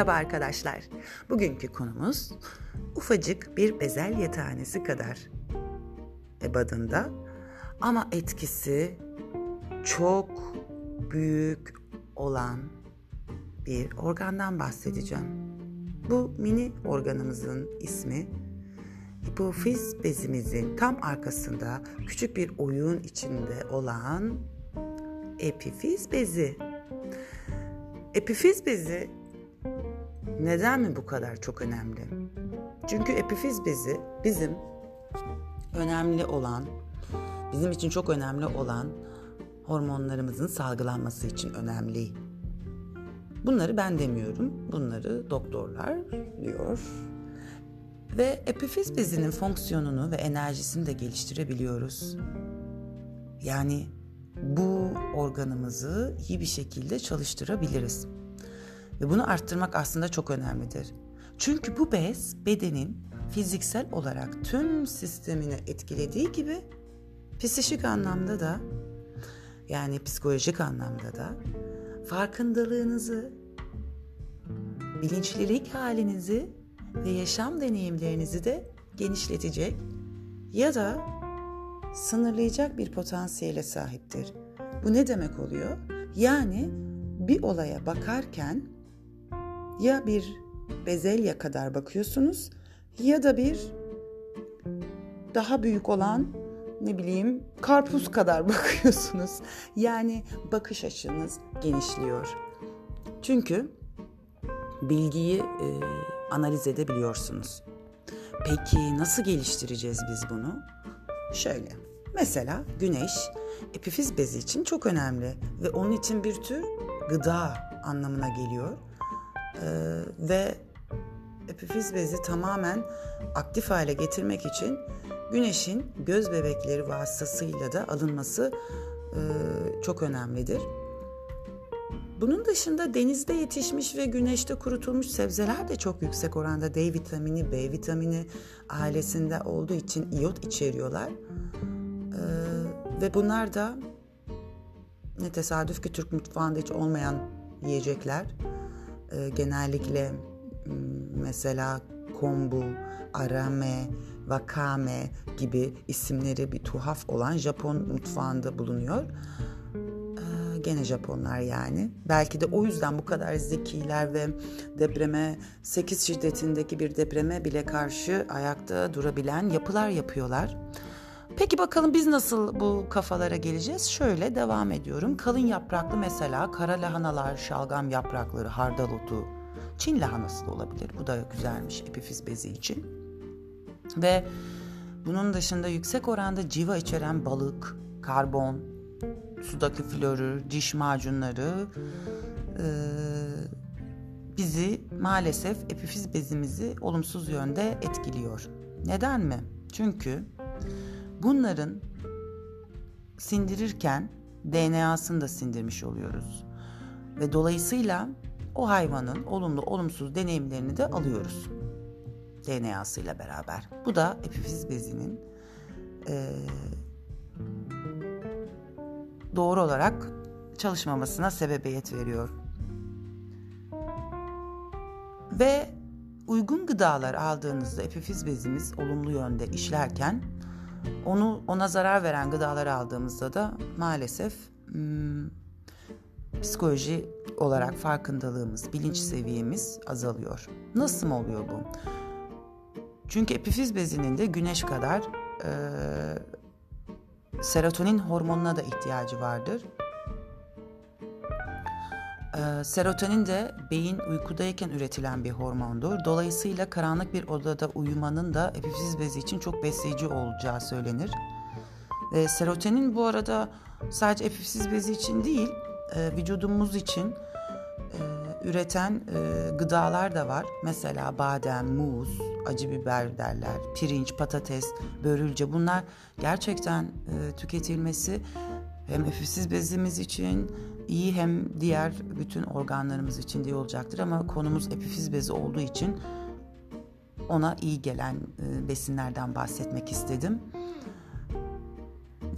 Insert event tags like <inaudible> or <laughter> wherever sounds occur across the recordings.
Merhaba arkadaşlar. Bugünkü konumuz ufacık bir bezelye tanesi kadar ebadında ama etkisi çok büyük olan bir organdan bahsedeceğim. Bu mini organımızın ismi hipofiz bezimizin tam arkasında küçük bir oyun içinde olan epifiz bezi. Epifiz bezi neden mi bu kadar çok önemli? Çünkü epifiz bezi bizim önemli olan, bizim için çok önemli olan hormonlarımızın salgılanması için önemli. Bunları ben demiyorum. Bunları doktorlar diyor. Ve epifiz bezinin fonksiyonunu ve enerjisini de geliştirebiliyoruz. Yani bu organımızı iyi bir şekilde çalıştırabiliriz. Ve bunu arttırmak aslında çok önemlidir. Çünkü bu bez bedenin fiziksel olarak tüm sistemini etkilediği gibi psikolojik anlamda da yani psikolojik anlamda da farkındalığınızı, bilinçlilik halinizi ve yaşam deneyimlerinizi de genişletecek ya da sınırlayacak bir potansiyele sahiptir. Bu ne demek oluyor? Yani bir olaya bakarken ya bir bezelye kadar bakıyorsunuz ya da bir daha büyük olan ne bileyim karpuz kadar <laughs> bakıyorsunuz. Yani bakış açınız genişliyor. Çünkü bilgiyi e, analiz edebiliyorsunuz. Peki nasıl geliştireceğiz biz bunu? Şöyle. Mesela güneş epifiz bezi için çok önemli ve onun için bir tür gıda anlamına geliyor. Ee, ve epifiz bezi tamamen aktif hale getirmek için güneşin göz bebekleri vasıtasıyla da alınması e, çok önemlidir. Bunun dışında denizde yetişmiş ve güneşte kurutulmuş sebzeler de çok yüksek oranda D vitamini, B vitamini ailesinde olduğu için iyot içeriyorlar. Ee, ve bunlar da ne tesadüf ki Türk mutfağında hiç olmayan yiyecekler. Ee, genellikle mesela kombu, arame, wakame gibi isimleri bir tuhaf olan Japon mutfağında bulunuyor. Ee, gene Japonlar yani. Belki de o yüzden bu kadar zekiler ve depreme 8 şiddetindeki bir depreme bile karşı ayakta durabilen yapılar yapıyorlar. Peki bakalım biz nasıl bu kafalara geleceğiz? Şöyle devam ediyorum. Kalın yapraklı mesela kara lahanalar, şalgam yaprakları, hardal otu, Çin lahanası da olabilir. Bu da güzelmiş epifiz bezi için. Ve bunun dışında yüksek oranda civa içeren balık, karbon, sudaki florür, diş macunları e, bizi maalesef epifiz bezimizi olumsuz yönde etkiliyor. Neden mi? Çünkü bunların sindirirken DNA'sını da sindirmiş oluyoruz. Ve dolayısıyla o hayvanın olumlu olumsuz deneyimlerini de alıyoruz. DNA'sıyla beraber. Bu da epifiz bezinin e, doğru olarak çalışmamasına sebebiyet veriyor. Ve uygun gıdalar aldığınızda epifiz bezimiz olumlu yönde işlerken onu ona zarar veren gıdalar aldığımızda da maalesef hmm, psikoloji olarak farkındalığımız, bilinç seviyemiz azalıyor. Nasıl mı oluyor bu? Çünkü epifiz bezinin de güneş kadar e, serotonin hormonuna da ihtiyacı vardır. E, serotonin de beyin uykudayken üretilen bir hormondur. Dolayısıyla karanlık bir odada uyumanın da epifiz bezi için çok besleyici olacağı söylenir. E, serotonin bu arada sadece epifiz bezi için değil, e, vücudumuz için e, üreten e, gıdalar da var. Mesela badem, muz, acı biber derler, pirinç, patates, börülce bunlar gerçekten e, tüketilmesi hem efitsiz bezimiz için iyi hem diğer bütün organlarımız için de iyi olacaktır ama konumuz epifiz bezi olduğu için ona iyi gelen e, besinlerden bahsetmek istedim.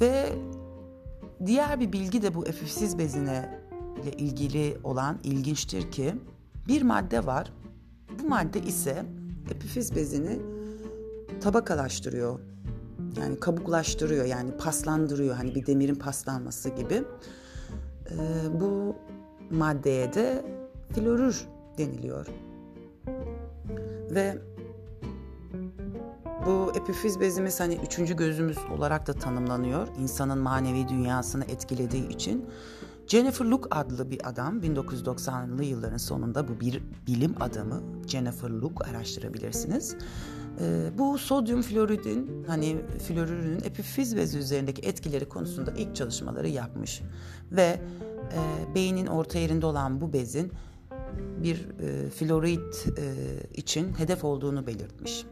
Ve diğer bir bilgi de bu epifiz bezine ile ilgili olan ilginçtir ki Bir madde var. Bu madde ise epifiz bezini tabakalaştırıyor. Yani kabuklaştırıyor yani paslandırıyor hani bir demirin paslanması gibi. Ee, bu maddeye de florür deniliyor. Ve bu epifiz bezimiz hani üçüncü gözümüz olarak da tanımlanıyor. İnsanın manevi dünyasını etkilediği için. Jennifer Luke adlı bir adam 1990'lı yılların sonunda bu bir bilim adamı Jennifer Luke araştırabilirsiniz. Ee, bu sodyum floridin hani florürün epifiz bezi üzerindeki etkileri konusunda ilk çalışmaları yapmış ve e, beynin orta yerinde olan bu bezin bir e, florid e, için hedef olduğunu belirtmiş.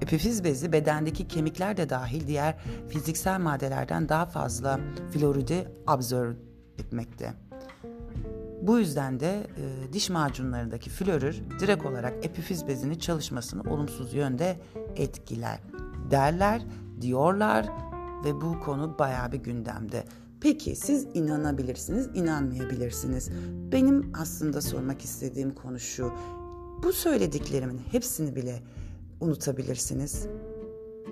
Epifiz bezi bedendeki kemikler de dahil diğer fiziksel maddelerden daha fazla floridi absorb etmekte. Bu yüzden de e, diş macunlarındaki florür direkt olarak epifiz bezinin çalışmasını olumsuz yönde etkiler derler, diyorlar ve bu konu bayağı bir gündemde. Peki siz inanabilirsiniz, inanmayabilirsiniz. Benim aslında sormak istediğim konu şu. Bu söylediklerimin hepsini bile unutabilirsiniz.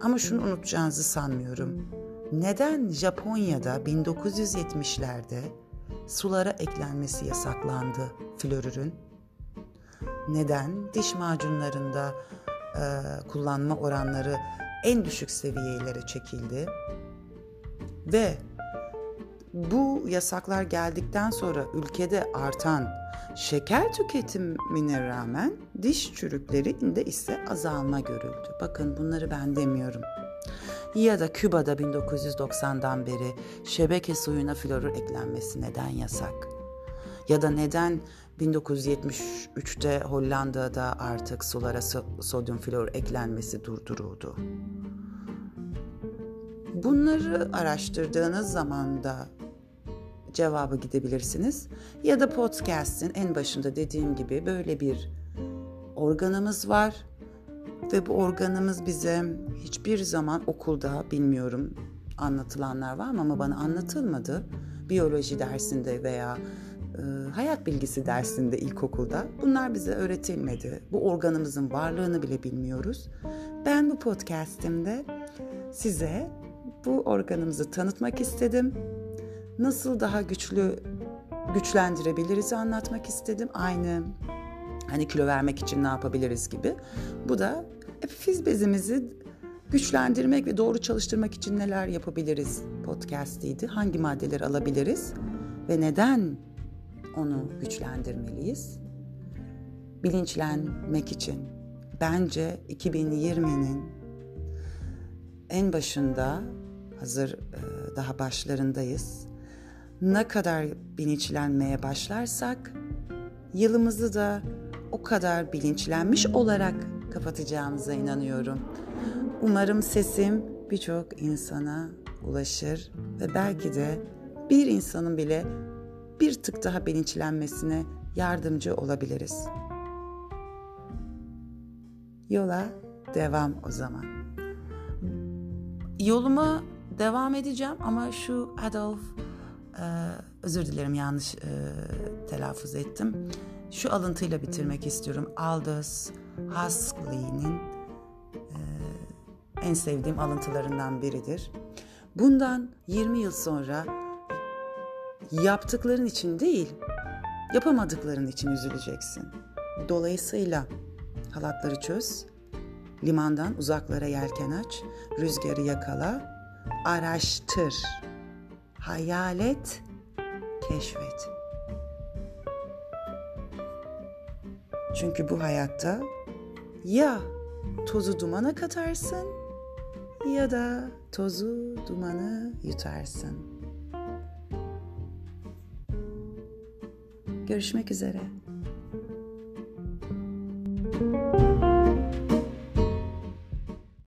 Ama şunu unutacağınızı sanmıyorum. Neden Japonya'da 1970'lerde sulara eklenmesi yasaklandı florürün? Neden diş macunlarında e, kullanma oranları en düşük seviyelere çekildi? Ve bu yasaklar geldikten sonra ülkede artan şeker tüketimine rağmen diş çürüklerinde ise azalma görüldü. Bakın bunları ben demiyorum. Ya da Küba'da 1990'dan beri şebeke suyuna florür eklenmesi neden yasak? Ya da neden 1973'te Hollanda'da artık sulara sodyum flor eklenmesi durduruldu? Bunları araştırdığınız zaman da cevabı gidebilirsiniz. Ya da podcast'in en başında dediğim gibi böyle bir organımız var ve bu organımız bize hiçbir zaman okulda bilmiyorum anlatılanlar var mı ama bana anlatılmadı. Biyoloji dersinde veya e, hayat bilgisi dersinde ilkokulda bunlar bize öğretilmedi. Bu organımızın varlığını bile bilmiyoruz. Ben bu podcast'imde size bu organımızı tanıtmak istedim. Nasıl daha güçlü güçlendirebiliriz anlatmak istedim. Aynı hani kilo vermek için ne yapabiliriz gibi. Bu da epifiz bezimizi güçlendirmek ve doğru çalıştırmak için neler yapabiliriz podcast'iydi. Hangi maddeleri alabiliriz ve neden onu güçlendirmeliyiz? Bilinçlenmek için bence 2020'nin en başında hazır e, daha başlarındayız. Ne kadar bilinçlenmeye başlarsak yılımızı da o kadar bilinçlenmiş olarak kapatacağımıza inanıyorum. Umarım sesim birçok insana ulaşır ve belki de bir insanın bile bir tık daha bilinçlenmesine yardımcı olabiliriz. Yola devam o zaman. Yoluma devam edeceğim ama şu Adolf e, özür dilerim yanlış e, telaffuz ettim. Şu alıntıyla bitirmek istiyorum. Aldous Huxley'nin e, en sevdiğim alıntılarından biridir. Bundan 20 yıl sonra yaptıkların için değil, yapamadıkların için üzüleceksin. Dolayısıyla halatları çöz, limandan uzaklara yelken aç, rüzgarı yakala, araştır, hayal et, keşfet. Çünkü bu hayatta ya tozu dumana katarsın ya da tozu dumanı yutarsın. Görüşmek üzere.